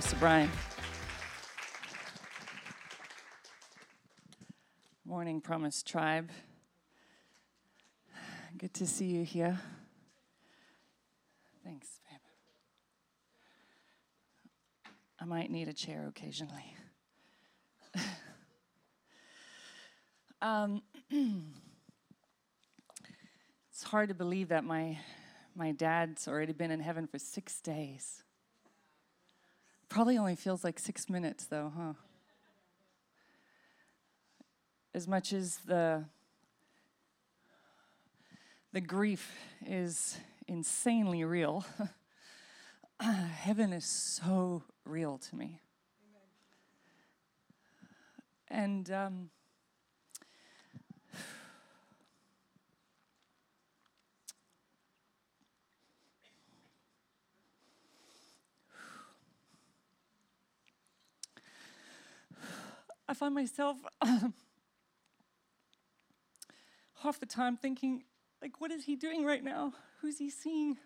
Pastor Brian. Morning, Promise Tribe. Good to see you here. Thanks, babe. I might need a chair occasionally. um, it's hard to believe that my my dad's already been in heaven for six days. Probably only feels like six minutes, though, huh? As much as the the grief is insanely real, heaven is so real to me. And um, I find myself half the time thinking, like, what is he doing right now? Who's he seeing?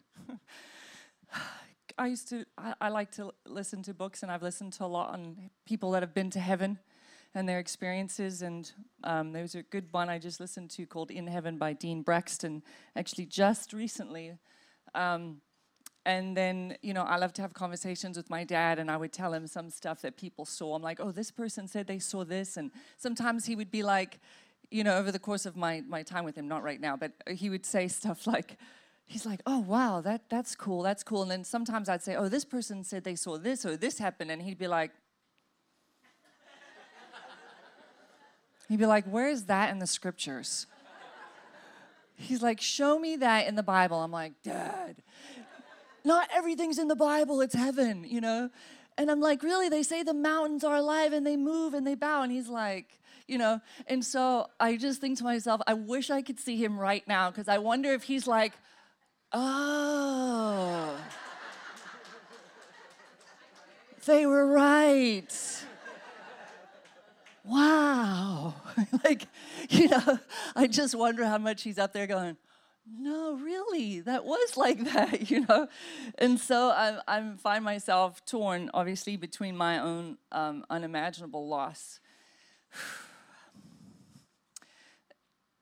I used to, I, I, like to listen to books, and I've listened to a lot on people that have been to heaven and their experiences. And um, there was a good one I just listened to called In Heaven by Dean Braxton, actually, just recently. Um, and then, you know, I love to have conversations with my dad, and I would tell him some stuff that people saw. I'm like, oh, this person said they saw this. And sometimes he would be like, you know, over the course of my, my time with him, not right now, but he would say stuff like, he's like, oh, wow, that, that's cool, that's cool. And then sometimes I'd say, oh, this person said they saw this or this happened. And he'd be like, he'd be like, where is that in the scriptures? He's like, show me that in the Bible. I'm like, Dad, not everything's in the Bible, it's heaven, you know? And I'm like, really? They say the mountains are alive and they move and they bow. And he's like, you know? And so I just think to myself, I wish I could see him right now because I wonder if he's like, oh, they were right. Wow. like, you know, I just wonder how much he's up there going, no, really, that was like that, you know? And so I, I find myself torn, obviously, between my own um, unimaginable loss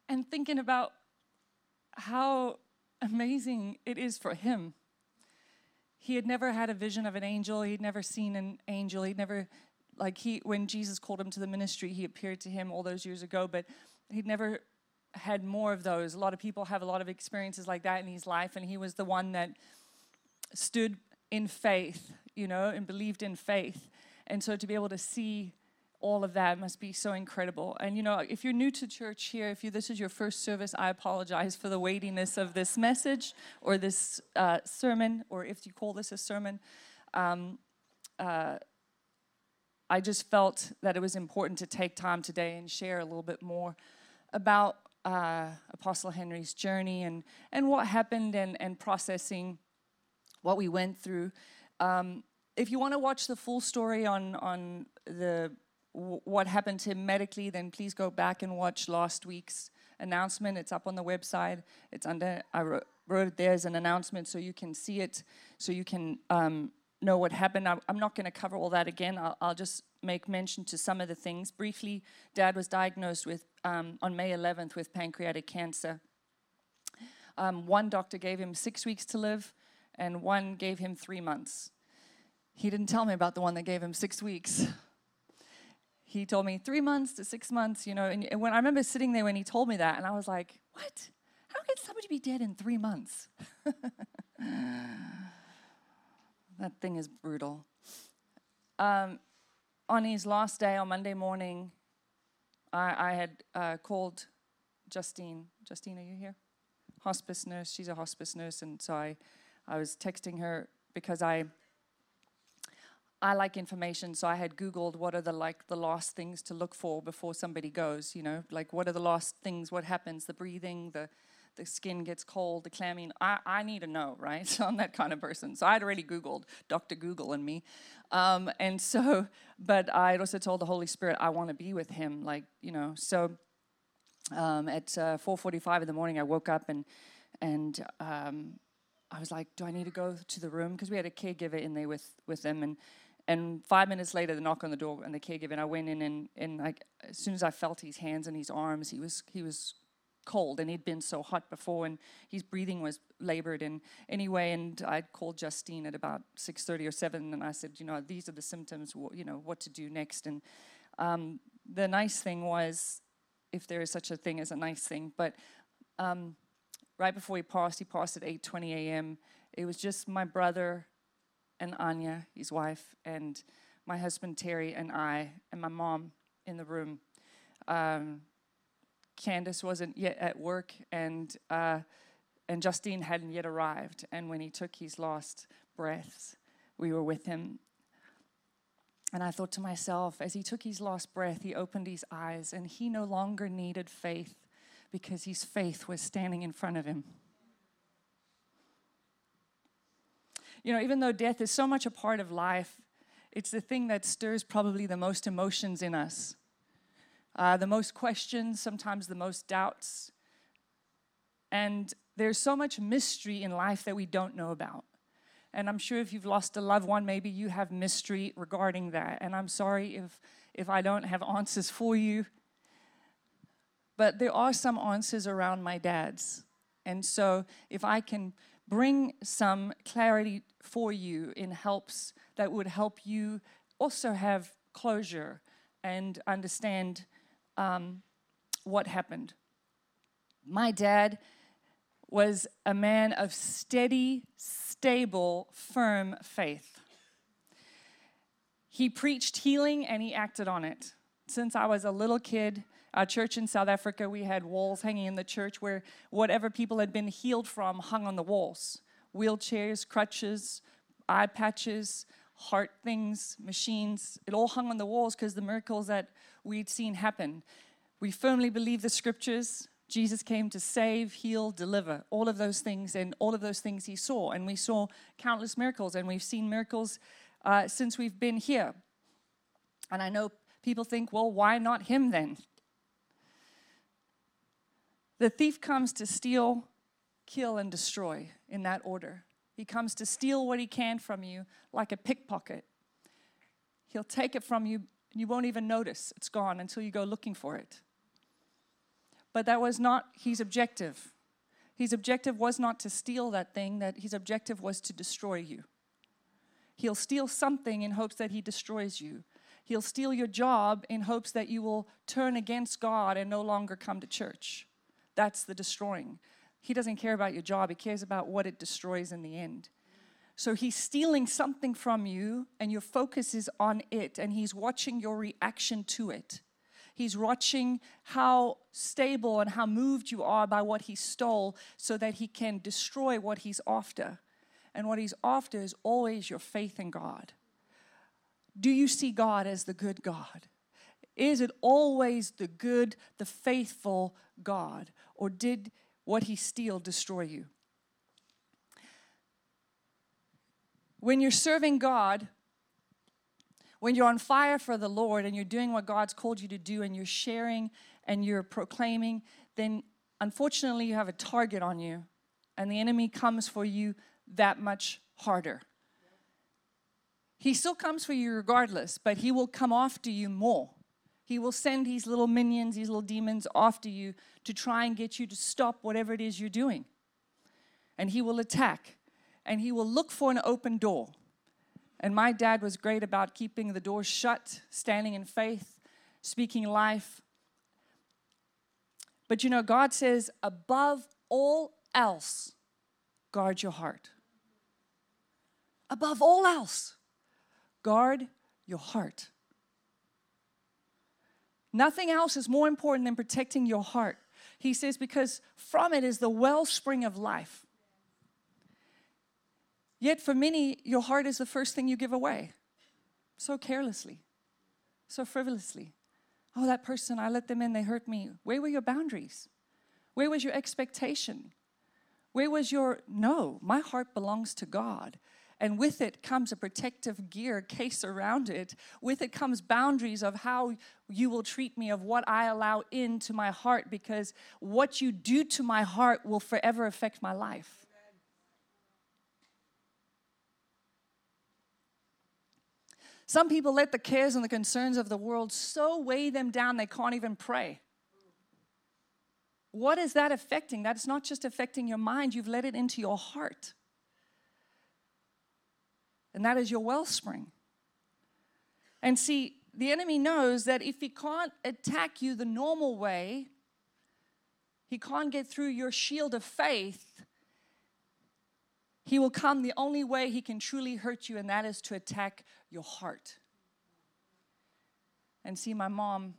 and thinking about how amazing it is for him. He had never had a vision of an angel, he'd never seen an angel, he'd never like he when Jesus called him to the ministry, he appeared to him all those years ago, but he'd never had more of those. A lot of people have a lot of experiences like that in his life, and he was the one that stood in faith, you know, and believed in faith. And so to be able to see all of that must be so incredible. And you know, if you're new to church here, if you this is your first service, I apologize for the weightiness of this message or this uh, sermon, or if you call this a sermon. Um, uh, I just felt that it was important to take time today and share a little bit more about uh, Apostle Henry's journey and, and what happened and, and processing what we went through. Um, if you want to watch the full story on, on the what happened to him medically, then please go back and watch last week's announcement. It's up on the website. It's under, I wrote, it there as an announcement so you can see it, so you can um, know what happened. I, am not going to cover all that again. I'll, I'll, just make mention to some of the things. Briefly, Dad was diagnosed with um, on May 11th with pancreatic cancer. Um, one doctor gave him six weeks to live, and one gave him three months. He didn't tell me about the one that gave him six weeks. He told me three months to six months, you know. And, when I remember sitting there when he told me that, and I was like, "What? How can somebody be dead in three months?" that thing is brutal. Um, on his last day, on Monday morning, I, I had uh, called Justine. Justine, are you here? Hospice nurse. She's a hospice nurse, and so I, I was texting her because I, I like information. So I had Googled what are the like the last things to look for before somebody goes. You know, like what are the last things? What happens? The breathing, the the skin gets cold, the clamming. I, I need to know, right? So I'm that kind of person. So I'd already Googled Dr. Google and me. Um, and so, but I'd also told the Holy Spirit I want to be with him, like, you know. So um, at uh, 4.45 in the morning, I woke up and, and um, I was like, do I need to go to the room? Because we had a caregiver in there with, with them. And, And five minutes later, the knock on the door and the caregiver, and I went in and, and like as soon as I felt his hands and his arms, he was he was cold and he'd been so hot before and his breathing was labored and anyway and i called justine at about 6.30 or 7 and i said you know these are the symptoms you know what to do next? And um, the nice thing was if there is such a thing as a nice thing but um, right before he passed he passed at 8.20 a.m it was just my brother and anya his wife and my husband terry and i and my mom in the room. Um, Candace wasn't yet at work, and uh, and Justine hadn't yet arrived. And when he took his last breaths, we were with him. And I thought to myself, as he took his last breath, he opened his eyes, and he no longer needed faith because his faith was standing in front of him. You know, even though death is so much a part of life, it's the thing that stirs probably the most emotions in us uh, the most questions, sometimes the most doubts. And there's so much mystery in life that we don't know about. And I'm sure if you've lost a loved one, maybe you have mystery regarding that. And I'm sorry if, if I don't have answers for you. But there are some answers around my dad's. And so if I can bring some clarity for you in helps that would help you also have closure and understand um, what happened. My dad was a man of steady, stable, firm faith. He preached healing and he acted on it. Since I was a little kid, our church in South Africa, we had walls hanging in the church where whatever people had been healed from hung on the walls wheelchairs, crutches, eye patches, heart things, machines. It all hung on the walls because the miracles that we'd seen happen. We firmly believe the scriptures. Jesus came to save, heal, deliver, all of those things, and all of those things he saw. And we saw countless miracles, and we've seen miracles uh, since we've been here. And I know people think, well, why not him then? The thief comes to steal, kill, and destroy in that order. He comes to steal what he can from you like a pickpocket. He'll take it from you, and you won't even notice it's gone until you go looking for it. But that was not his objective. His objective was not to steal that thing, that his objective was to destroy you. He'll steal something in hopes that he destroys you. He'll steal your job in hopes that you will turn against God and no longer come to church. That's the destroying. He doesn't care about your job, he cares about what it destroys in the end. So he's stealing something from you, and your focus is on it, and he's watching your reaction to it. He's watching how stable and how moved you are by what he stole so that he can destroy what he's after. And what he's after is always your faith in God. Do you see God as the good God? Is it always the good, the faithful God? Or did what he steal destroy you? When you're serving God, when you're on fire for the Lord and you're doing what God's called you to do and you're sharing and you're proclaiming, then unfortunately you have a target on you and the enemy comes for you that much harder. He still comes for you regardless, but he will come after you more. He will send his little minions, these little demons after you to try and get you to stop whatever it is you're doing. And he will attack and he will look for an open door. And my dad was great about keeping the doors shut, standing in faith, speaking life. But you know, God says, above all else, guard your heart. Above all else, guard your heart. Nothing else is more important than protecting your heart. He says, because from it is the wellspring of life. Yet for many, your heart is the first thing you give away so carelessly, so frivolously. Oh, that person, I let them in, they hurt me. Where were your boundaries? Where was your expectation? Where was your no? My heart belongs to God. And with it comes a protective gear case around it. With it comes boundaries of how you will treat me, of what I allow into my heart, because what you do to my heart will forever affect my life. Some people let the cares and the concerns of the world so weigh them down they can't even pray. What is that affecting? That's not just affecting your mind, you've let it into your heart. And that is your wellspring. And see, the enemy knows that if he can't attack you the normal way, he can't get through your shield of faith. He will come the only way he can truly hurt you, and that is to attack your heart. And see, my mom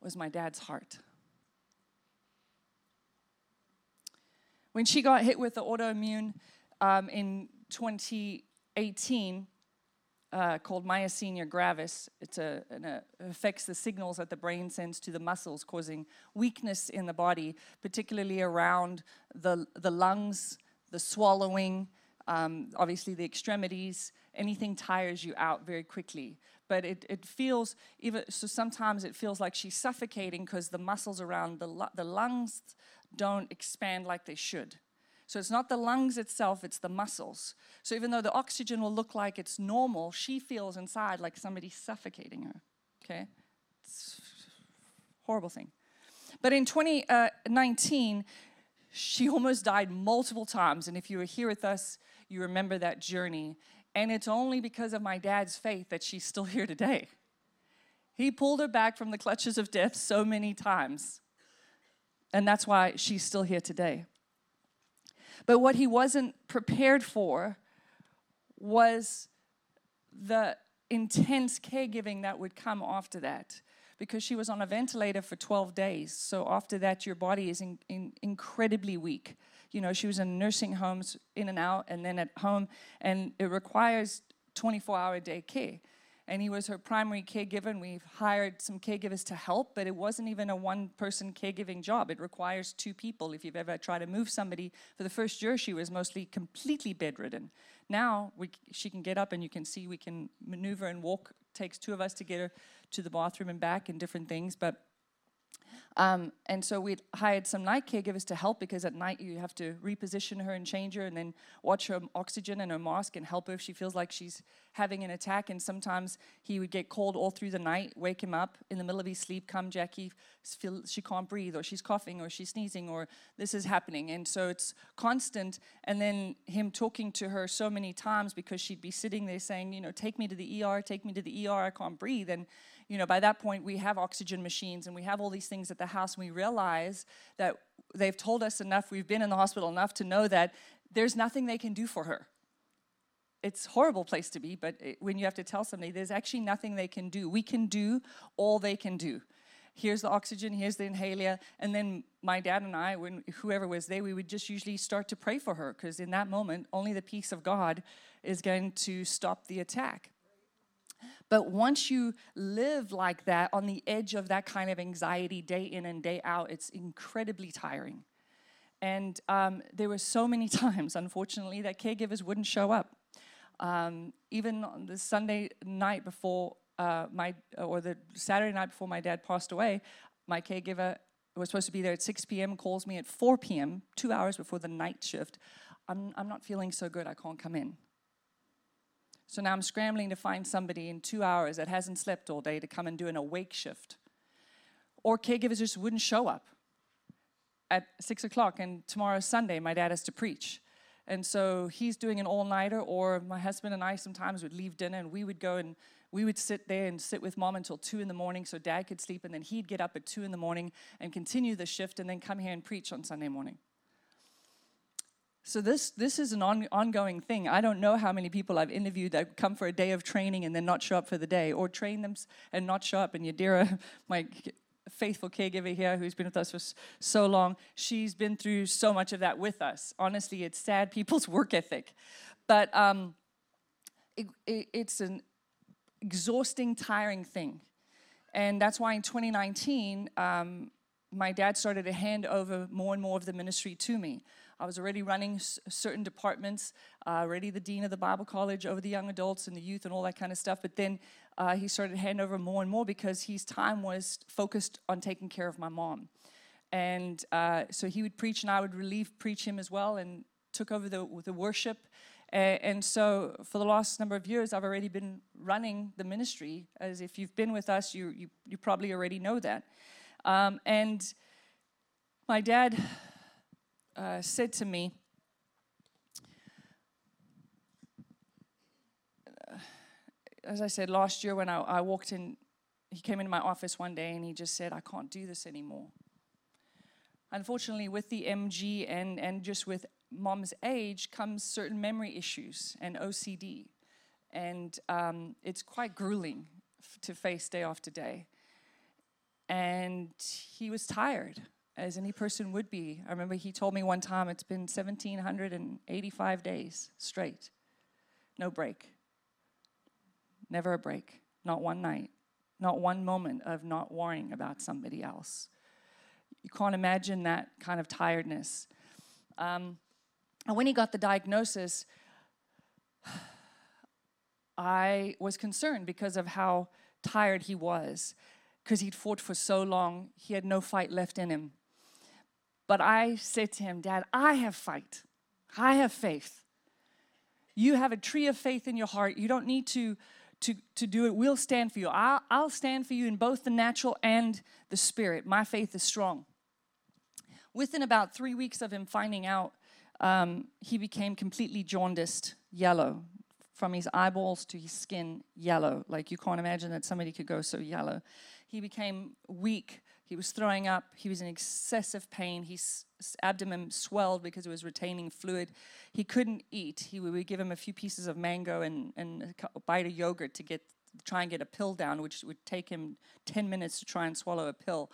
was my dad's heart. When she got hit with the autoimmune um, in 2018, uh, called myasthenia gravis. It affects the signals that the brain sends to the muscles, causing weakness in the body, particularly around the, the lungs, the swallowing, um, obviously the extremities. Anything tires you out very quickly. But it, it feels, even so, sometimes it feels like she's suffocating because the muscles around the, the lungs don't expand like they should. So it's not the lungs itself, it's the muscles. So even though the oxygen will look like it's normal, she feels inside like somebody's suffocating her. Okay? It's horrible thing. But in 2019, uh, she almost died multiple times. And if you were here with us, you remember that journey. And it's only because of my dad's faith that she's still here today. He pulled her back from the clutches of death so many times. And that's why she's still here today. But what he wasn't prepared for was the intense caregiving that would come after that because she was on a ventilator for 12 days. So after that, your body is in, in incredibly weak. You know, she was in nursing homes in and out and then at home, and it requires 24 hour day care and he was her primary caregiver and we've hired some caregivers to help but it wasn't even a one person caregiving job. It requires two people. If you've ever tried to move somebody for the first year she was mostly completely bedridden. Now we, she can get up and you can see we can maneuver and walk it takes two of us to get her to the bathroom and back and different things but um, and so we hired some night caregivers to help because at night you have to reposition her and change her and then watch her oxygen and her mask and help her if she feels like she's having an attack. And sometimes he would get called all through the night, wake him up in the middle of his sleep, come, Jackie, feel she can't breathe, or she's coughing, or she's sneezing, or this is happening. And so it's constant. And then him talking to her so many times because she'd be sitting there saying, you know, take me to the ER, take me to the ER, I can't breathe. And you know, by that point, we have oxygen machines and we have all these things at the house, and we realize that they've told us enough, we've been in the hospital enough to know that there's nothing they can do for her. It's a horrible place to be, but when you have to tell somebody, there's actually nothing they can do. We can do all they can do. Here's the oxygen, here's the inhaler, and then my dad and I, when whoever was there, we would just usually start to pray for her because in that moment, only the peace of God is going to stop the attack. But once you live like that, on the edge of that kind of anxiety day in and day out, it's incredibly tiring. And um, there were so many times, unfortunately, that caregivers wouldn't show up. Um, even on the Sunday night before uh, my, or the Saturday night before my dad passed away, my caregiver was supposed to be there at 6 p.m., calls me at 4 p.m., two hours before the night shift. I'm, I'm not feeling so good, I can't come in. So now I'm scrambling to find somebody in two hours that hasn't slept all day to come and do an awake shift. Or caregivers just wouldn't show up at six o'clock, and tomorrow's Sunday, my dad has to preach. And so he's doing an all nighter, or my husband and I sometimes would leave dinner and we would go and we would sit there and sit with mom until two in the morning so dad could sleep, and then he'd get up at two in the morning and continue the shift and then come here and preach on Sunday morning. So this this is an on, ongoing thing. I don't know how many people I've interviewed that come for a day of training and then not show up for the day, or train them and not show up. And Yadira, my faithful caregiver here, who's been with us for so long, she's been through so much of that with us. Honestly, it's sad people's work ethic, but um, it, it, it's an exhausting, tiring thing, and that's why in 2019. Um, my dad started to hand over more and more of the ministry to me. I was already running certain departments, uh, already the dean of the Bible college over the young adults and the youth and all that kind of stuff. But then uh, he started to hand over more and more because his time was focused on taking care of my mom. And uh, so he would preach, and I would relieve preach him as well, and took over the, the worship. and so for the last number of years, I've already been running the ministry. As if you've been with us, you, you, you probably already know that. Um, and my dad uh, said to me, as I said last year when I, I walked in, he came into my office one day and he just said, I can't do this anymore. Unfortunately, with the MG and, and just with mom's age comes certain memory issues and OCD. And um, it's quite grueling f- to face day after day. And he was tired, as any person would be. I remember he told me one time it's been 1,785 days straight, no break. Never a break, not one night, not one moment of not worrying about somebody else. You can't imagine that kind of tiredness. Um, and when he got the diagnosis, I was concerned because of how tired he was, because he'd fought for so long, he had no fight left in him. But I said to him, Dad, I have fight. I have faith. You have a tree of faith in your heart. You don't need to to, to do it, we'll stand for you. I'll, I'll stand for you in both the natural and the spirit. My faith is strong. Within about three weeks of him finding out, um, he became completely jaundiced, yellow, from his eyeballs to his skin, yellow. Like you can't imagine that somebody could go so yellow. He became weak. He was throwing up. He was in excessive pain. His abdomen swelled because it was retaining fluid. He couldn't eat. He would give him a few pieces of mango and, and a bite of yogurt to get try and get a pill down, which would take him 10 minutes to try and swallow a pill.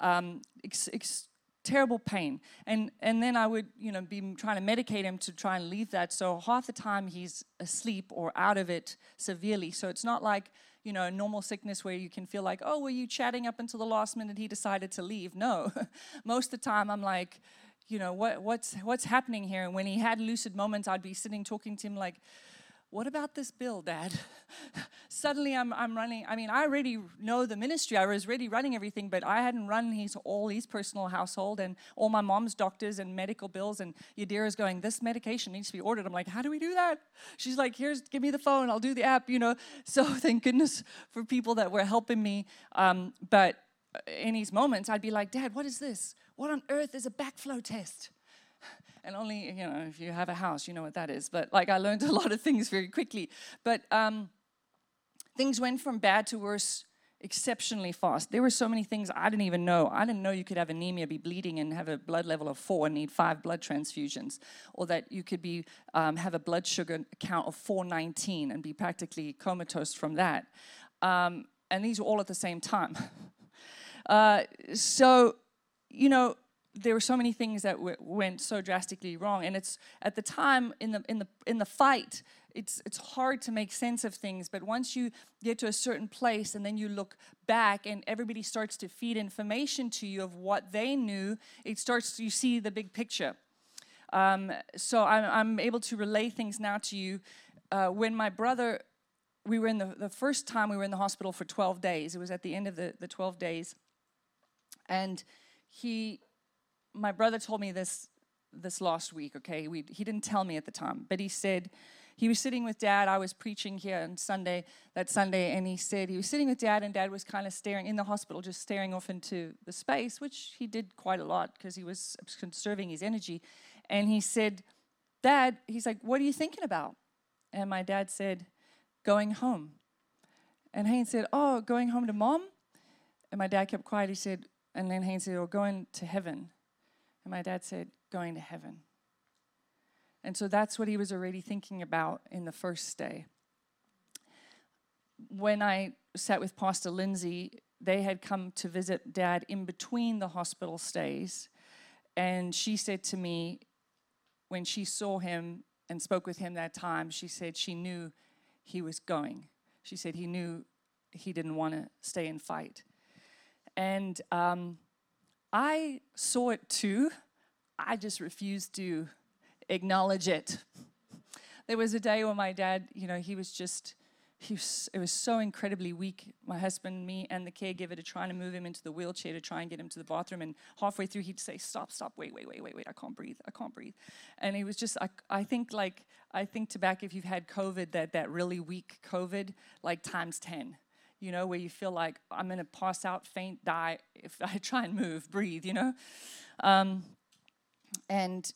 Um, ex- ex- terrible pain. And, and then I would, you know, be trying to medicate him to try and leave that. So half the time he's asleep or out of it severely. So it's not like you know, normal sickness where you can feel like, oh, were you chatting up until the last minute he decided to leave? No. Most of the time I'm like, you know, what, what's, what's happening here? And when he had lucid moments, I'd be sitting talking to him like, what about this bill, Dad? Suddenly I'm, I'm running. I mean, I already know the ministry. I was already running everything, but I hadn't run his all his personal household and all my mom's doctors and medical bills. And Yadira's going, this medication needs to be ordered. I'm like, how do we do that? She's like, here's, give me the phone. I'll do the app, you know. So thank goodness for people that were helping me. Um, but in these moments, I'd be like, Dad, what is this? What on earth is a backflow test? And only you know if you have a house you know what that is. But like i learned a lot of things very quickly. But um, things went from bad to worse exceptionally fast. There were so many things i didn't even know. I didn't know you could have anemia be bleeding and have a blood level of four and need five blood transfusions or that you could be um, have a blood sugar count of 419 and be practically comatose from that. Um, and these were all at the same time. Uh, so you know there were so many things that went so drastically wrong and it's at the time in the in the in the fight it's it's hard to make sense of things but once you get to a certain place and then you look back and everybody starts to feed information to you of what they knew it starts to, you see the big picture. Um, so I'm, I'm, able to relay things now to you. Uh, when my brother we were in the, the first time we were in the hospital for 12 days. It was at the end of the, the 12 days. And he my brother told me this this last week, okay? We, he didn't tell me at the time, but he said he was sitting with dad. I was preaching here on Sunday, that Sunday, and he said he was sitting with dad, and dad was kind of staring in the hospital, just staring off into the space, which he did quite a lot because he was conserving his energy. And he said, Dad, he's like, What are you thinking about? And my dad said, Going home. And Haynes said, Oh, going home to mom? And my dad kept quiet. He said, and then Haynes said, Oh, going to heaven. And my dad said, Going to heaven. And so that's what he was already thinking about in the first day. When I sat with Pastor Lindsay, they had come to visit dad in between the hospital stays. And she said to me, when she saw him and spoke with him that time, she said she knew he was going. She said he knew he didn't want to stay and fight. And um, I saw it too. I just refused to acknowledge it. There was a day when my dad, you know, he was just he was, it was so incredibly weak. My husband, me, and the caregiver to trying to move him into the wheelchair to try and get him to the bathroom. And halfway through, he'd say, "Stop, stop, wait, wait, wait, wait, wait! I can't breathe. I can't breathe." And he was just, I, I think, like, I think to back if you've had COVID, that that really weak COVID, like times ten. You know, where you feel like I'm gonna pass out, faint, die if I try and move, breathe. You know, um, and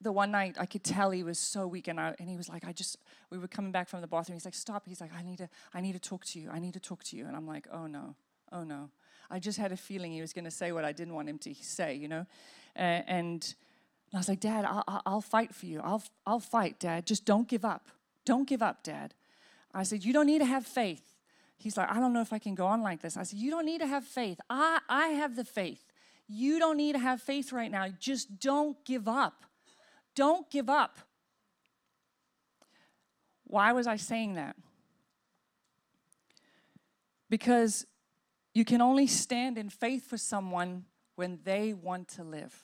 the one night I could tell he was so weak and, I, and he was like, I just, we were coming back from the bathroom. He's like, stop. He's like, I need to, I need to talk to you. I need to talk to you. And I'm like, oh no, oh no. I just had a feeling he was going to say what I didn't want him to say, you know? Uh, and I was like, Dad, I'll, I'll fight for you. I'll, I'll fight, Dad. Just don't give up. Don't give up, Dad. I said, You don't need to have faith. He's like, I don't know if I can go on like this. I said, You don't need to have faith. I, I have the faith. You don't need to have faith right now. Just don't give up. Don't give up. Why was I saying that? Because you can only stand in faith for someone when they want to live.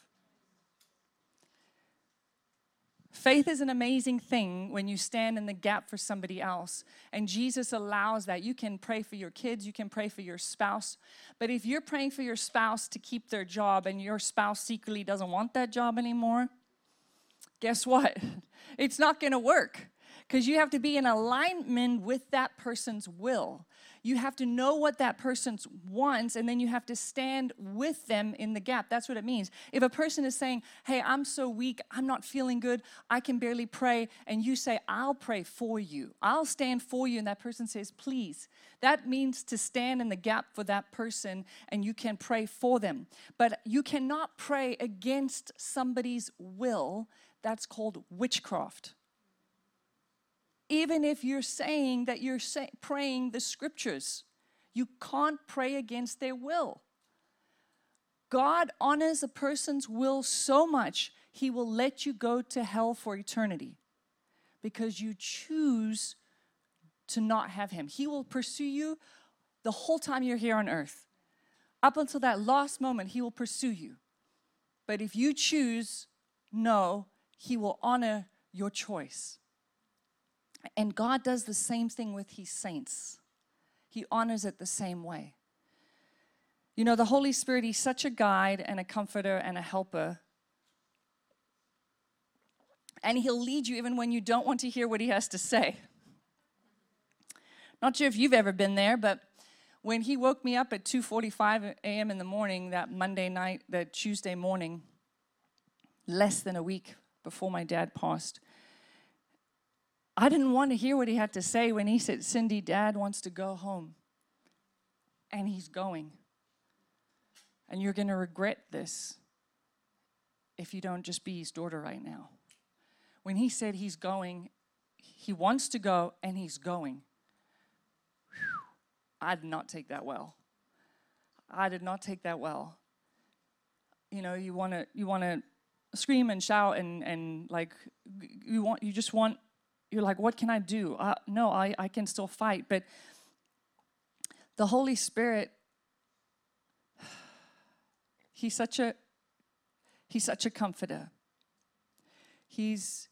Faith is an amazing thing when you stand in the gap for somebody else. And Jesus allows that. You can pray for your kids, you can pray for your spouse. But if you're praying for your spouse to keep their job and your spouse secretly doesn't want that job anymore, guess what? It's not going to work because you have to be in alignment with that person's will. You have to know what that person wants, and then you have to stand with them in the gap. That's what it means. If a person is saying, Hey, I'm so weak, I'm not feeling good, I can barely pray, and you say, I'll pray for you, I'll stand for you, and that person says, Please. That means to stand in the gap for that person, and you can pray for them. But you cannot pray against somebody's will that's called witchcraft. Even if you're saying that you're say, praying the scriptures, you can't pray against their will. God honors a person's will so much, he will let you go to hell for eternity because you choose to not have him. He will pursue you the whole time you're here on earth. Up until that last moment, he will pursue you. But if you choose no, he will honor your choice. And God does the same thing with His saints, He honors it the same way. You know, the Holy Spirit, He's such a guide and a comforter and a helper. And He'll lead you even when you don't want to hear what He has to say. Not sure if you've ever been there, but when he woke me up at 2:45 a.m. in the morning that Monday night, that Tuesday morning, less than a week before my dad passed. I didn't want to hear what he had to say when he said, Cindy, dad wants to go home. And he's going. And you're going to regret this if you don't just be his daughter right now. When he said he's going, he wants to go and he's going. Whew, I did not take that well. I did not take that well. You know, you want to you want to scream and shout and, and like you want you just want you're like what can i do? Uh, no I, I can still fight but the holy spirit he's such a he's such a comforter. He's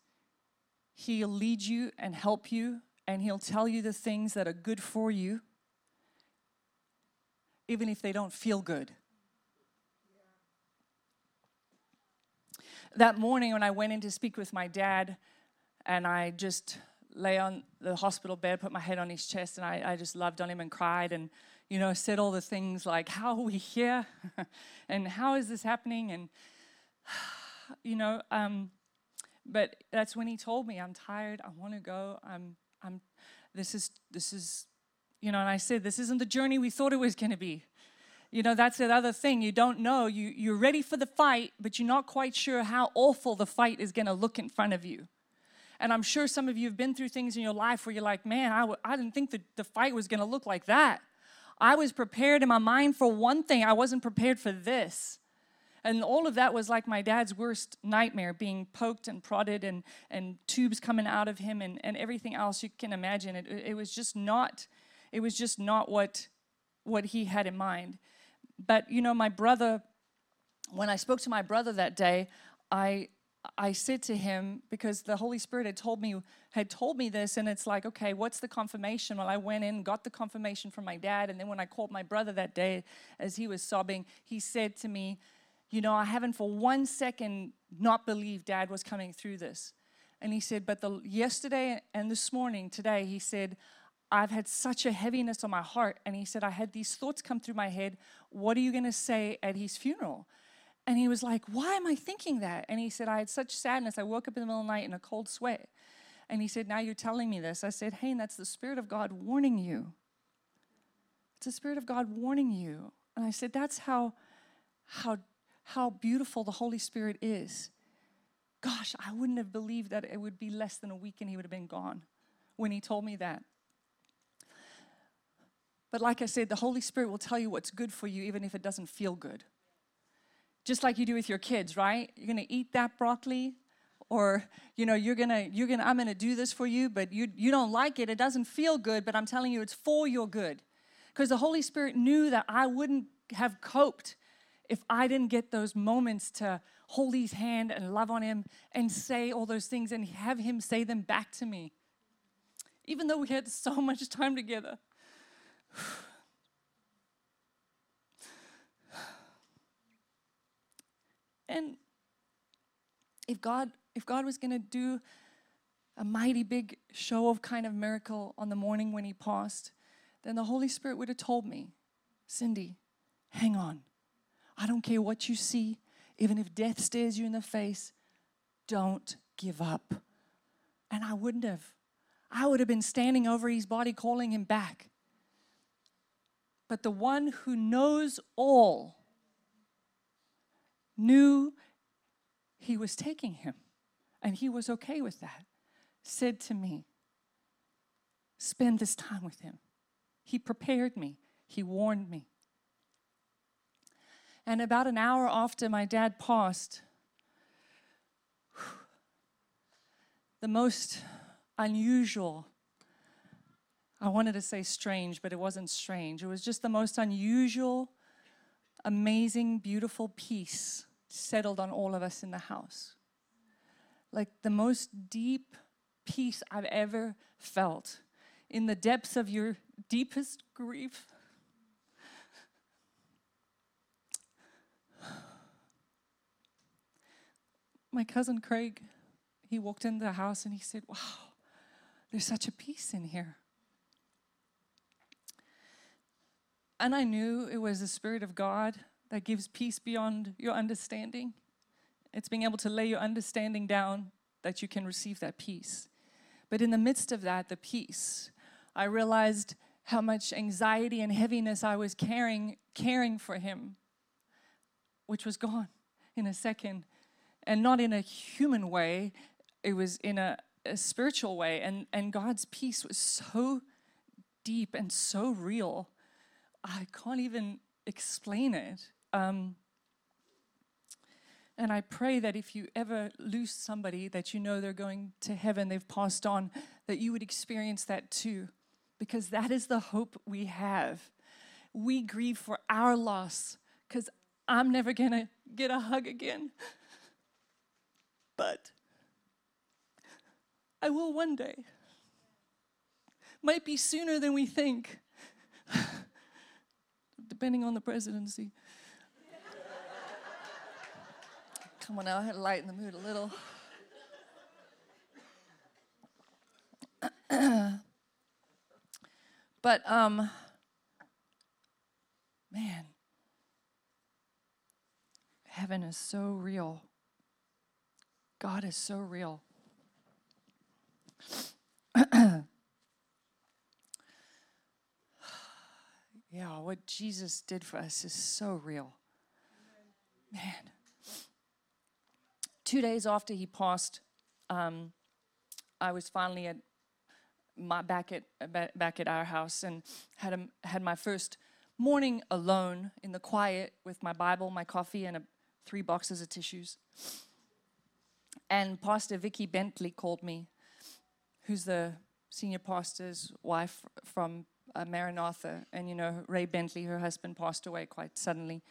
he'll lead you and help you and he'll tell you the things that are good for you even if they don't feel good. That morning when I went in to speak with my dad, and I just lay on the hospital bed, put my head on his chest, and I, I just loved on him and cried and, you know, said all the things like, How are we here? and how is this happening? And, you know, um, but that's when he told me, I'm tired, I want to go, I'm, I'm, this is, this is, you know, and I said, This isn't the journey we thought it was going to be. You know, that's the other thing. You don't know. You, you're ready for the fight, but you're not quite sure how awful the fight is going to look in front of you. And I'm sure some of you have been through things in your life where you're like, man, I w- I didn't think that the fight was going to look like that. I was prepared in my mind for one thing, I wasn't prepared for this. And all of that was like my dad's worst nightmare being poked and prodded and, and tubes coming out of him and, and everything else you can imagine. It, it was just not, it was just not what, what he had in mind. But, you know, my brother, when I spoke to my brother that day, I, I said to him because the Holy Spirit had told me had told me this, and it's like, okay, what's the confirmation? Well, I went in, got the confirmation from my dad, and then when I called my brother that day, as he was sobbing, he said to me, "You know, I haven't for one second not believed Dad was coming through this." And he said, "But the yesterday and this morning, today, he said." I've had such a heaviness on my heart. And he said, I had these thoughts come through my head. What are you going to say at his funeral? And he was like, Why am I thinking that? And he said, I had such sadness. I woke up in the middle of the night in a cold sweat. And he said, Now you're telling me this. I said, Hey, and that's the Spirit of God warning you. It's the Spirit of God warning you. And I said, That's how, how, how beautiful the Holy Spirit is. Gosh, I wouldn't have believed that it would be less than a week and he would have been gone when he told me that. But like I said, the Holy Spirit will tell you what's good for you, even if it doesn't feel good just like you do with your kids, right? You're going to eat that broccoli or you know you're going to you're going to I'm going to do this for you, but you you don't like it. It doesn't feel good, but I'm telling you it's for your good. Because the Holy Spirit knew that I wouldn't have coped if I didn't get those moments to hold his hand and love on him and say all those things and have him say them back to me. Even though we had so much time together. And if God, if God was going to do a mighty big show of kind of miracle on the morning when he passed, then the Holy Spirit would have told me, Cindy, hang on. I don't care what you see, even if death stares you in the face, don't give up. And I wouldn't have. I would have been standing over his body calling him back. But the one who knows all knew he was taking him, and he was okay with that, said to me, Spend this time with him. He prepared me, he warned me. And about an hour after my dad passed, the most unusual, I wanted to say strange, but it wasn't strange. It was just the most unusual, amazing, beautiful peace settled on all of us in the house. Like the most deep peace I've ever felt in the depths of your deepest grief. My cousin Craig, he walked into the house and he said, Wow, there's such a peace in here. And I knew it was the Spirit of God that gives peace beyond your understanding. It's being able to lay your understanding down that you can receive that peace. But in the midst of that, the peace, I realized how much anxiety and heaviness I was carrying, caring for him, which was gone in a second. And not in a human way, it was in a, a spiritual way. And, and God's peace was so deep and so real. I can't even explain it. Um, and I pray that if you ever lose somebody that you know they're going to heaven, they've passed on, that you would experience that too. Because that is the hope we have. We grieve for our loss because I'm never going to get a hug again. But I will one day. Might be sooner than we think, depending on the presidency. Come on now, I had to lighten the mood a little. but um man, heaven is so real. God is so real. yeah, what Jesus did for us is so real. Man two days after he passed, um, I was finally at my back at back at our house and had a, had my first morning alone in the quiet with my Bible, my coffee, and a, three boxes of tissues. And Pastor Vicky Bentley called me, who's the senior pastor's wife from uh, Maranatha. And you know, Ray Bentley, her husband, passed away quite suddenly.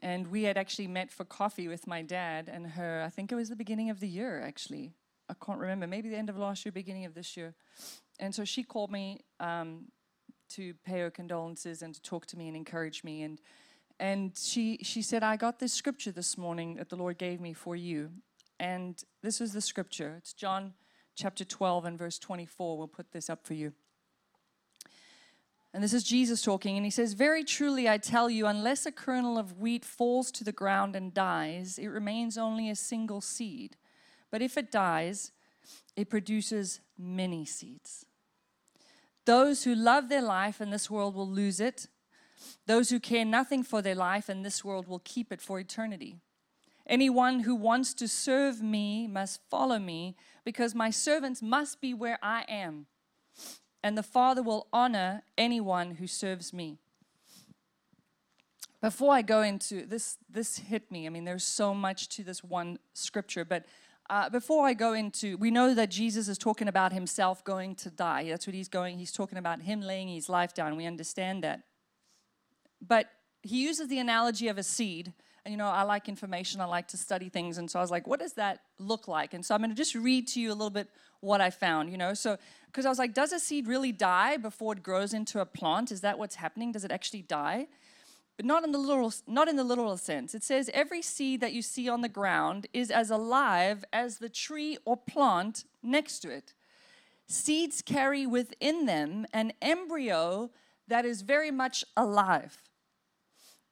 And we had actually met for coffee with my dad and her. I think it was the beginning of the year, actually. I can't remember. Maybe the end of last year, beginning of this year. And so she called me um, to pay her condolences and to talk to me and encourage me. And and she she said, "I got this scripture this morning that the Lord gave me for you." And this is the scripture. It's John chapter 12 and verse 24. We'll put this up for you. And this is Jesus talking, and he says, Very truly I tell you, unless a kernel of wheat falls to the ground and dies, it remains only a single seed. But if it dies, it produces many seeds. Those who love their life in this world will lose it. Those who care nothing for their life in this world will keep it for eternity. Anyone who wants to serve me must follow me, because my servants must be where I am and the Father will honor anyone who serves me. Before I go into this, this hit me. I mean, there's so much to this one scripture, but uh, before I go into, we know that Jesus is talking about himself going to die. That's what he's going. He's talking about him laying his life down. We understand that. But he uses the analogy of a seed. You know, I like information. I like to study things, and so I was like, what does that look like? And so I'm going to just read to you a little bit what I found. You know, so because I was like, does a seed really die before it grows into a plant? Is that what's happening? Does it actually die? But not in the literal, not in the literal sense. It says every seed that you see on the ground is as alive as the tree or plant next to it. Seeds carry within them an embryo that is very much alive.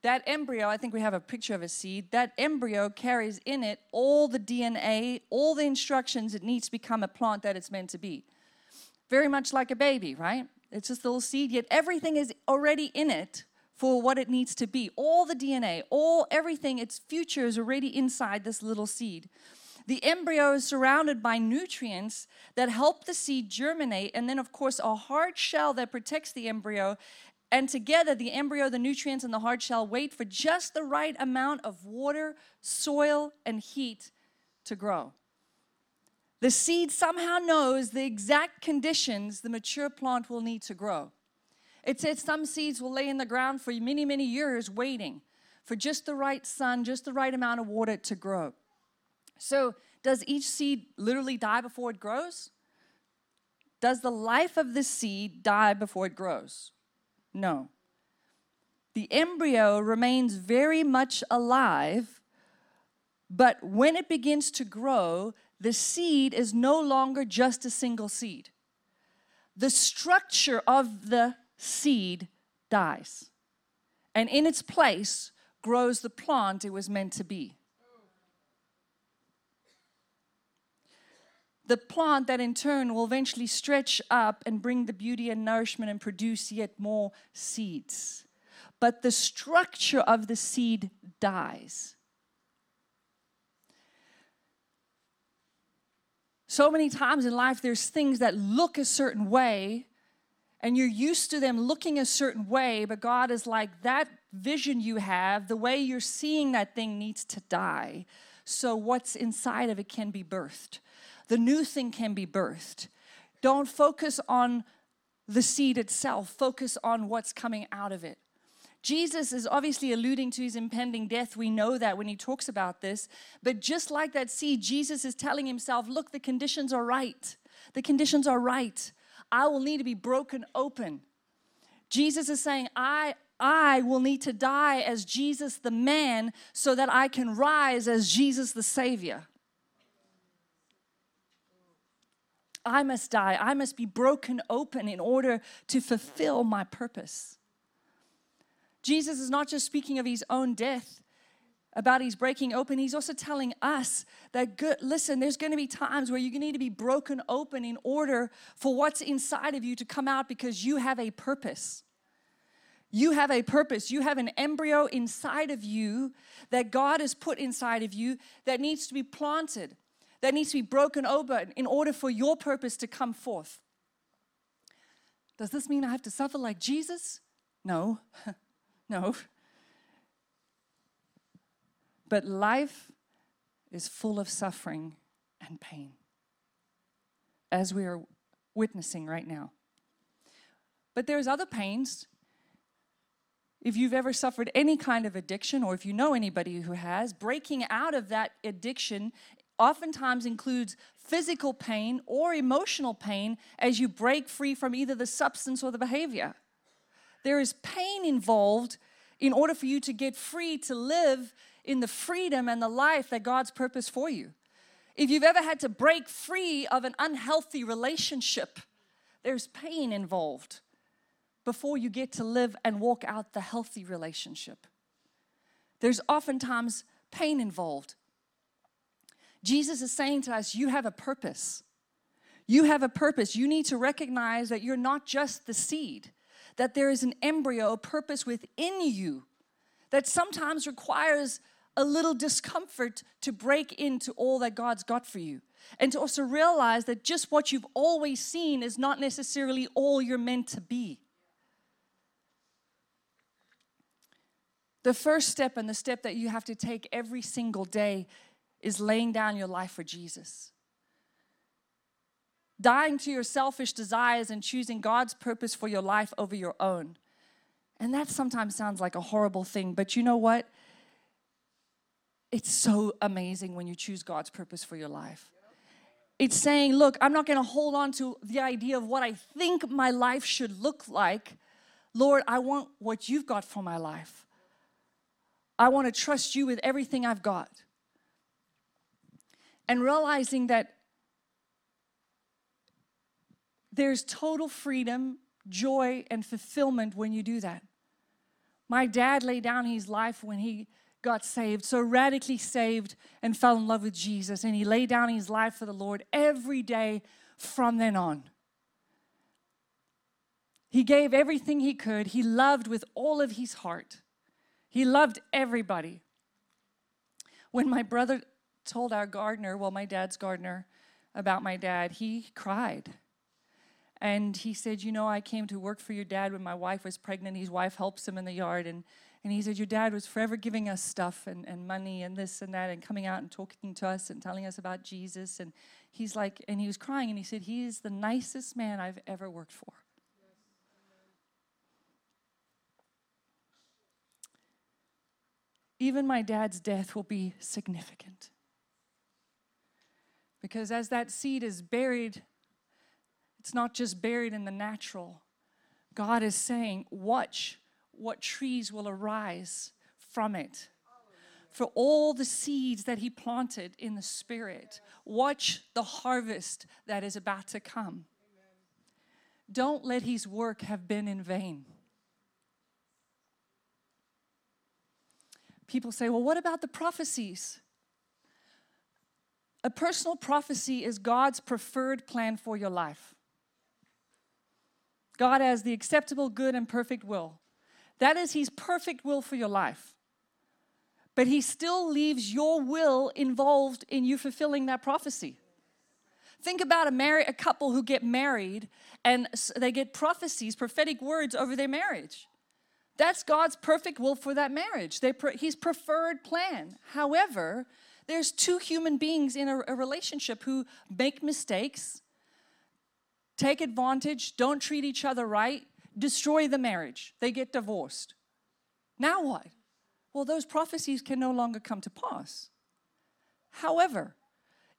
That embryo, I think we have a picture of a seed, that embryo carries in it all the DNA, all the instructions it needs to become a plant that it's meant to be very much like a baby, right? It's just a little seed, yet everything is already in it for what it needs to be. All the DNA, all everything, its future is already inside this little seed. The embryo is surrounded by nutrients that help the seed germinate, and then, of course, a hard shell that protects the embryo. And together, the embryo, the nutrients, and the hard shell wait for just the right amount of water, soil, and heat to grow. The seed somehow knows the exact conditions the mature plant will need to grow. It said some seeds will lay in the ground for many, many years waiting for just the right sun, just the right amount of water to grow. So, does each seed literally die before it grows? Does the life of the seed die before it grows? No. The embryo remains very much alive, but when it begins to grow, the seed is no longer just a single seed. The structure of the seed dies, and in its place grows the plant it was meant to be. The plant that in turn will eventually stretch up and bring the beauty and nourishment and produce yet more seeds. But the structure of the seed dies. So many times in life, there's things that look a certain way, and you're used to them looking a certain way, but God is like, that vision you have, the way you're seeing that thing needs to die. So what's inside of it can be birthed. The new thing can be birthed. Don't focus on the seed itself, focus on what's coming out of it. Jesus is obviously alluding to his impending death. We know that when he talks about this. But just like that seed, Jesus is telling himself, look, the conditions are right. The conditions are right. I will need to be broken open. Jesus is saying, I, I will need to die as Jesus the man so that I can rise as Jesus the Savior. I must die. I must be broken open in order to fulfill my purpose. Jesus is not just speaking of his own death, about his breaking open, he's also telling us that good, listen, there's going to be times where you need to be broken open in order for what's inside of you to come out because you have a purpose. You have a purpose. You have an embryo inside of you that God has put inside of you that needs to be planted, that needs to be broken open in order for your purpose to come forth. Does this mean I have to suffer like Jesus? No. No. But life is full of suffering and pain, as we are witnessing right now. But there's other pains. if you've ever suffered any kind of addiction, or if you know anybody who has, breaking out of that addiction oftentimes includes physical pain or emotional pain as you break free from either the substance or the behavior. There is pain involved in order for you to get free to live in the freedom and the life that God's purpose for you. If you've ever had to break free of an unhealthy relationship, there's pain involved before you get to live and walk out the healthy relationship. There's oftentimes pain involved. Jesus is saying to us, You have a purpose. You have a purpose. You need to recognize that you're not just the seed, that there is an embryo, a purpose within you that sometimes requires a little discomfort to break into all that God's got for you. And to also realize that just what you've always seen is not necessarily all you're meant to be. The first step and the step that you have to take every single day is laying down your life for Jesus. Dying to your selfish desires and choosing God's purpose for your life over your own. And that sometimes sounds like a horrible thing, but you know what? It's so amazing when you choose God's purpose for your life. It's saying, look, I'm not going to hold on to the idea of what I think my life should look like. Lord, I want what you've got for my life. I want to trust you with everything I've got. And realizing that there's total freedom, joy, and fulfillment when you do that. My dad laid down his life when he got saved, so radically saved and fell in love with Jesus. And he laid down his life for the Lord every day from then on. He gave everything he could. He loved with all of his heart. He loved everybody. When my brother told our gardener, well, my dad's gardener, about my dad, he cried. And he said, You know, I came to work for your dad when my wife was pregnant. His wife helps him in the yard. And and he said, Your dad was forever giving us stuff and, and money and this and that and coming out and talking to us and telling us about Jesus. And he's like, and he was crying and he said, He is the nicest man I've ever worked for. Even my dad's death will be significant. Because as that seed is buried, it's not just buried in the natural. God is saying, Watch what trees will arise from it. For all the seeds that he planted in the Spirit, watch the harvest that is about to come. Don't let his work have been in vain. People say, well, what about the prophecies? A personal prophecy is God's preferred plan for your life. God has the acceptable, good, and perfect will. That is His perfect will for your life. But He still leaves your will involved in you fulfilling that prophecy. Think about a a couple who get married and they get prophecies, prophetic words over their marriage. That's God's perfect will for that marriage. They his preferred plan. However, there's two human beings in a, a relationship who make mistakes, take advantage, don't treat each other right, destroy the marriage, they get divorced. Now what? Well, those prophecies can no longer come to pass. However,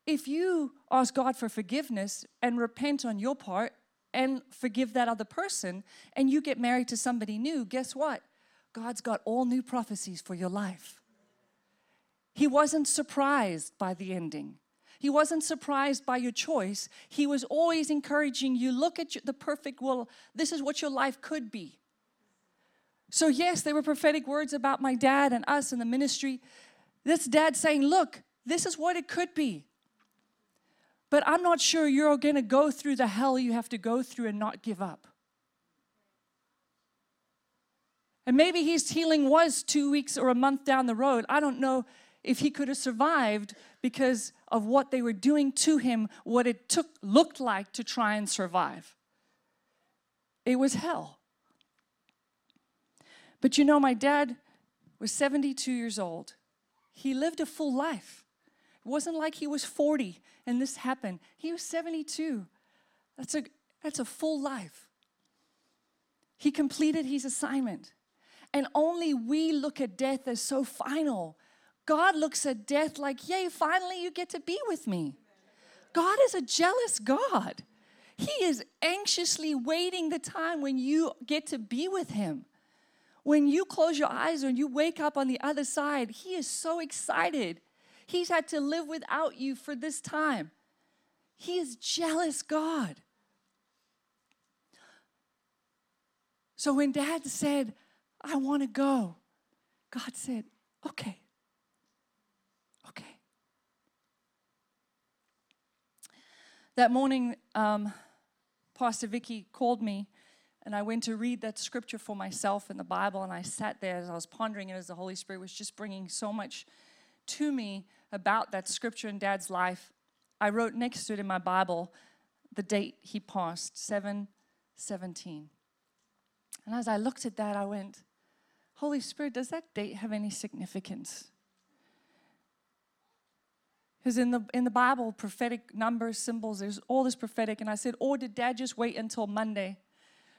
if you ask God for forgiveness and repent on your part and forgive that other person, and you get married to somebody new, guess what? God's got all new prophecies for your life. He wasn't surprised by the ending. He wasn't surprised by your choice. He was always encouraging you look at the perfect will. This is what your life could be. So, yes, there were prophetic words about my dad and us and the ministry. This dad saying, Look, this is what it could be. But I'm not sure you're going to go through the hell you have to go through and not give up. And maybe his healing was two weeks or a month down the road. I don't know if he could have survived because of what they were doing to him, what it took looked like to try and survive. It was hell. But you know, my dad was 72 years old. He lived a full life. It wasn't like he was 40 and this happened. He was 72. That's a, that's a full life. He completed his assignment. And only we look at death as so final. God looks at death like, yay, finally you get to be with me. God is a jealous God. He is anxiously waiting the time when you get to be with Him. When you close your eyes and you wake up on the other side, He is so excited. He's had to live without you for this time. He is jealous God. So when dad said, I want to go, God said, okay. Okay. That morning, um, Pastor Vicky called me and I went to read that scripture for myself in the Bible and I sat there as I was pondering it as the Holy Spirit was just bringing so much to me about that scripture in dad's life. I wrote next to it in my Bible the date he passed, 717. And as I looked at that, I went, Holy Spirit, does that date have any significance? Because in the in the Bible, prophetic numbers, symbols, there's all this prophetic. And I said, or did Dad just wait until Monday?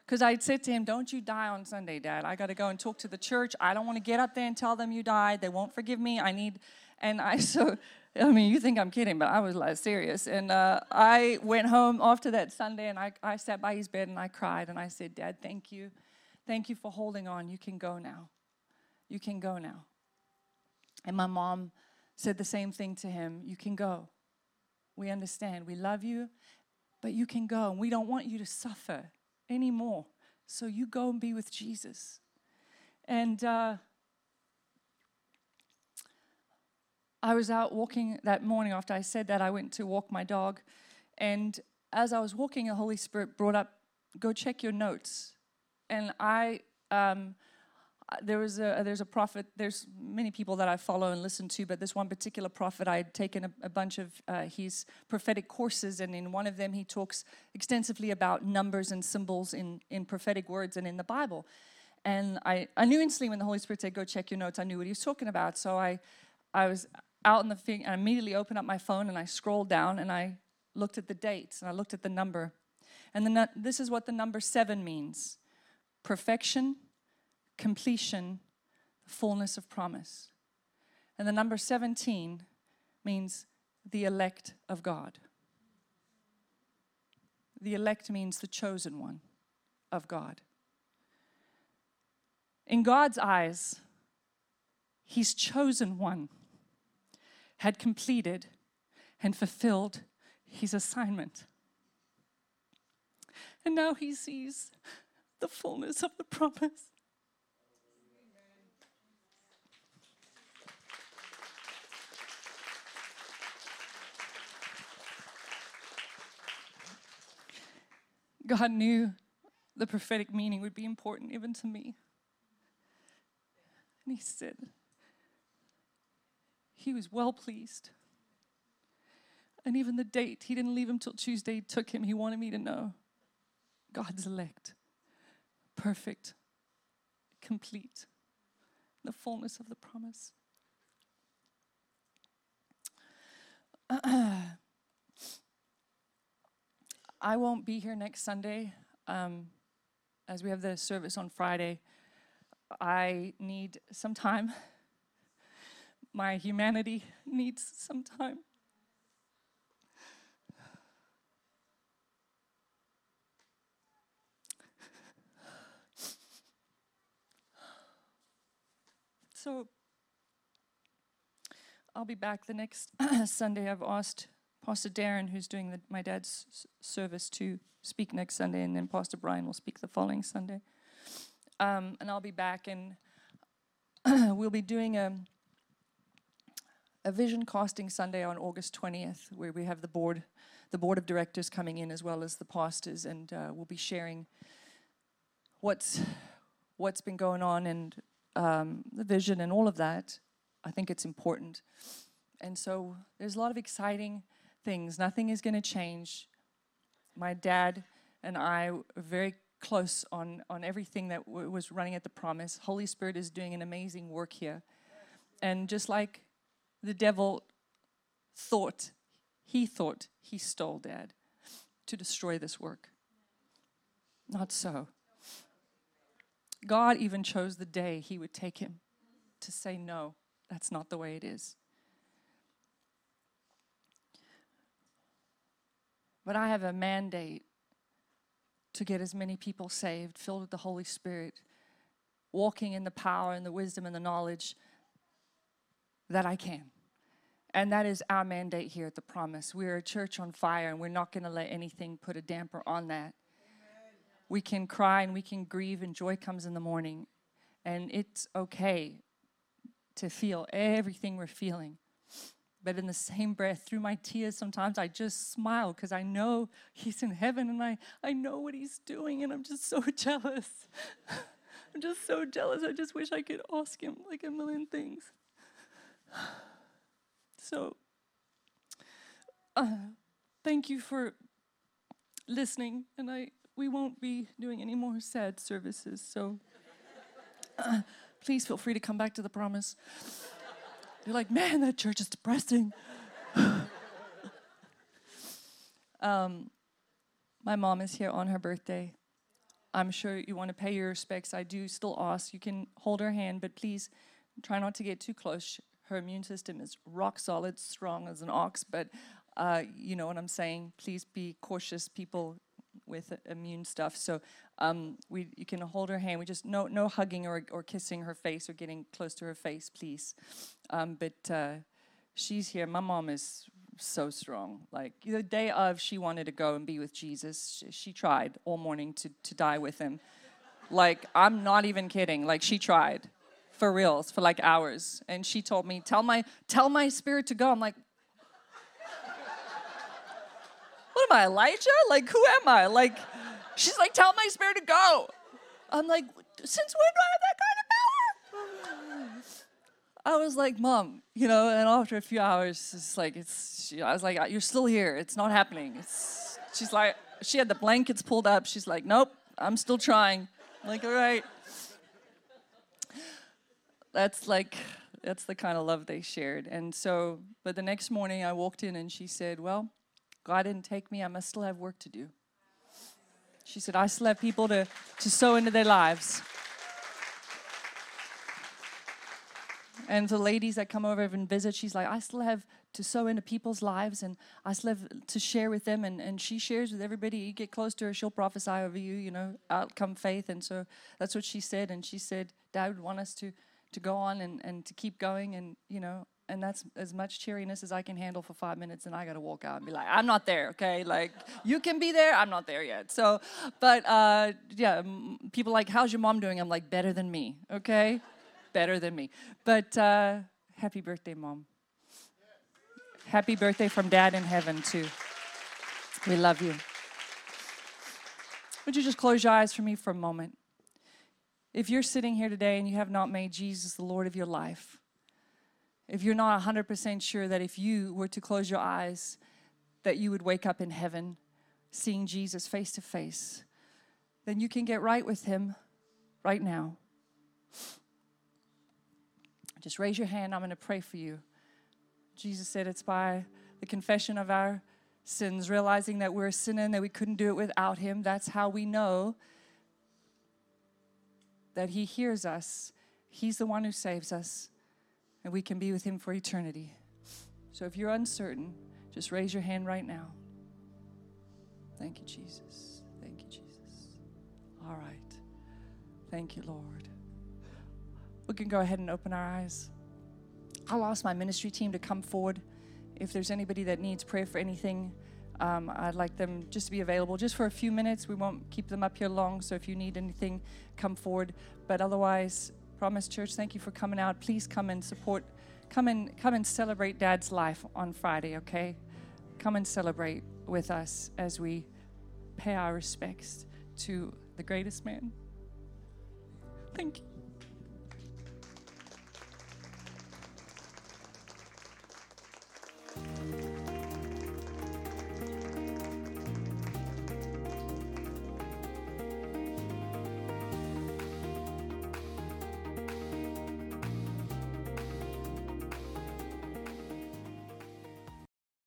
Because I'd said to him, Don't you die on Sunday, Dad. I got to go and talk to the church. I don't want to get up there and tell them you died. They won't forgive me. I need, and I so, I mean, you think I'm kidding, but I was like serious. And uh, I went home after that Sunday and I, I sat by his bed and I cried and I said, Dad, thank you. Thank you for holding on. You can go now. You can go now. And my mom said the same thing to him You can go. We understand. We love you, but you can go. And we don't want you to suffer anymore. So you go and be with Jesus. And uh, I was out walking that morning after I said that. I went to walk my dog. And as I was walking, the Holy Spirit brought up, Go check your notes and I um, there was a there's a prophet. There's many people that I follow and listen to, but this one particular prophet, I had taken a, a bunch of uh, his prophetic courses, and in one of them, he talks extensively about numbers and symbols in in prophetic words and in the Bible. And I, I knew instantly when the Holy Spirit said, "Go check your notes," I knew what he was talking about. So I I was out in the thing, and I immediately opened up my phone and I scrolled down and I looked at the dates and I looked at the number, and the, this is what the number seven means perfection, completion, the fullness of promise. And the number 17 means the elect of God. The elect means the chosen one of God. In God's eyes, His chosen one had completed and fulfilled His assignment. And now He sees the fullness of the promise. God knew the prophetic meaning would be important even to me. And He said, He was well pleased. And even the date, He didn't leave him till Tuesday, took him. He wanted me to know God's elect perfect, complete, the fullness of the promise. Uh-uh. I won't be here next Sunday um, as we have the service on Friday. I need some time. My humanity needs some time. So I'll be back the next Sunday. I've asked Pastor Darren, who's doing the, my dad's service, to speak next Sunday, and then Pastor Brian will speak the following Sunday. Um, and I'll be back, and we'll be doing a, a vision casting Sunday on August 20th, where we have the board, the board of directors coming in as well as the pastors, and uh, we'll be sharing what's what's been going on and um, the vision and all of that, I think it's important. And so there's a lot of exciting things. Nothing is going to change. My dad and I are very close on, on everything that was running at the promise. Holy Spirit is doing an amazing work here. And just like the devil thought, he thought he stole dad to destroy this work. Not so. God even chose the day he would take him to say, no, that's not the way it is. But I have a mandate to get as many people saved, filled with the Holy Spirit, walking in the power and the wisdom and the knowledge that I can. And that is our mandate here at the Promise. We're a church on fire, and we're not going to let anything put a damper on that. We can cry and we can grieve, and joy comes in the morning. And it's okay to feel everything we're feeling. But in the same breath, through my tears, sometimes I just smile because I know He's in heaven and I, I know what He's doing, and I'm just so jealous. I'm just so jealous. I just wish I could ask Him like a million things. So, uh, thank you for listening, and I we won't be doing any more sad services. So, uh, please feel free to come back to the promise. You're like, man, that church is depressing. um, my mom is here on her birthday. I'm sure you want to pay your respects. I do still ask. You can hold her hand, but please try not to get too close. Her immune system is rock solid, strong as an ox, but uh, you know what I'm saying. Please be cautious, people with immune stuff. So um, we, you can hold her hand. We just no no hugging or, or kissing her face or getting close to her face, please. Um, but uh, she's here. My mom is so strong. Like the day of, she wanted to go and be with Jesus. She, she tried all morning to to die with him. Like I'm not even kidding. Like she tried, for reals, for like hours. And she told me, "Tell my tell my spirit to go." I'm like, what am I, Elijah? Like, who am I? Like, she's like, tell my spirit to go. I'm like, since when do I have that kind of power? I was like, Mom, you know, and after a few hours, it's like, it's, she, I was like, uh, you're still here. It's not happening. It's, she's like, she had the blankets pulled up. She's like, nope, I'm still trying. I'm like, all right. That's like, that's the kind of love they shared. And so, but the next morning I walked in and she said, well, God didn't take me, I must still have work to do. She said, I still have people to, to sow into their lives. And the ladies that come over and visit, she's like, I still have to sow into people's lives and I still have to share with them. And, and she shares with everybody. You get close to her, she'll prophesy over you, you know, outcome faith. And so that's what she said. And she said, Dad would want us to, to go on and, and to keep going. And, you know, and that's as much cheeriness as I can handle for five minutes, and I gotta walk out and be like, I'm not there, okay? Like, you can be there, I'm not there yet. So, but uh, yeah, people like, how's your mom doing? I'm like, better than me, okay? better than me. But uh, happy birthday, mom. Happy birthday from dad in heaven, too. We love you. Would you just close your eyes for me for a moment? If you're sitting here today and you have not made Jesus the Lord of your life, if you're not 100% sure that if you were to close your eyes, that you would wake up in heaven seeing Jesus face to face, then you can get right with Him right now. Just raise your hand. I'm going to pray for you. Jesus said it's by the confession of our sins, realizing that we're a sinner and that we couldn't do it without Him. That's how we know that He hears us. He's the one who saves us and we can be with Him for eternity. So if you're uncertain, just raise your hand right now. Thank you, Jesus. Thank you, Jesus. All right. Thank you, Lord. We can go ahead and open our eyes. I'll ask my ministry team to come forward. If there's anybody that needs prayer for anything, um, I'd like them just to be available just for a few minutes. We won't keep them up here long, so if you need anything, come forward. But otherwise, Promise Church, thank you for coming out. Please come and support, come and come and celebrate Dad's life on Friday, okay? Come and celebrate with us as we pay our respects to the greatest man. Thank you.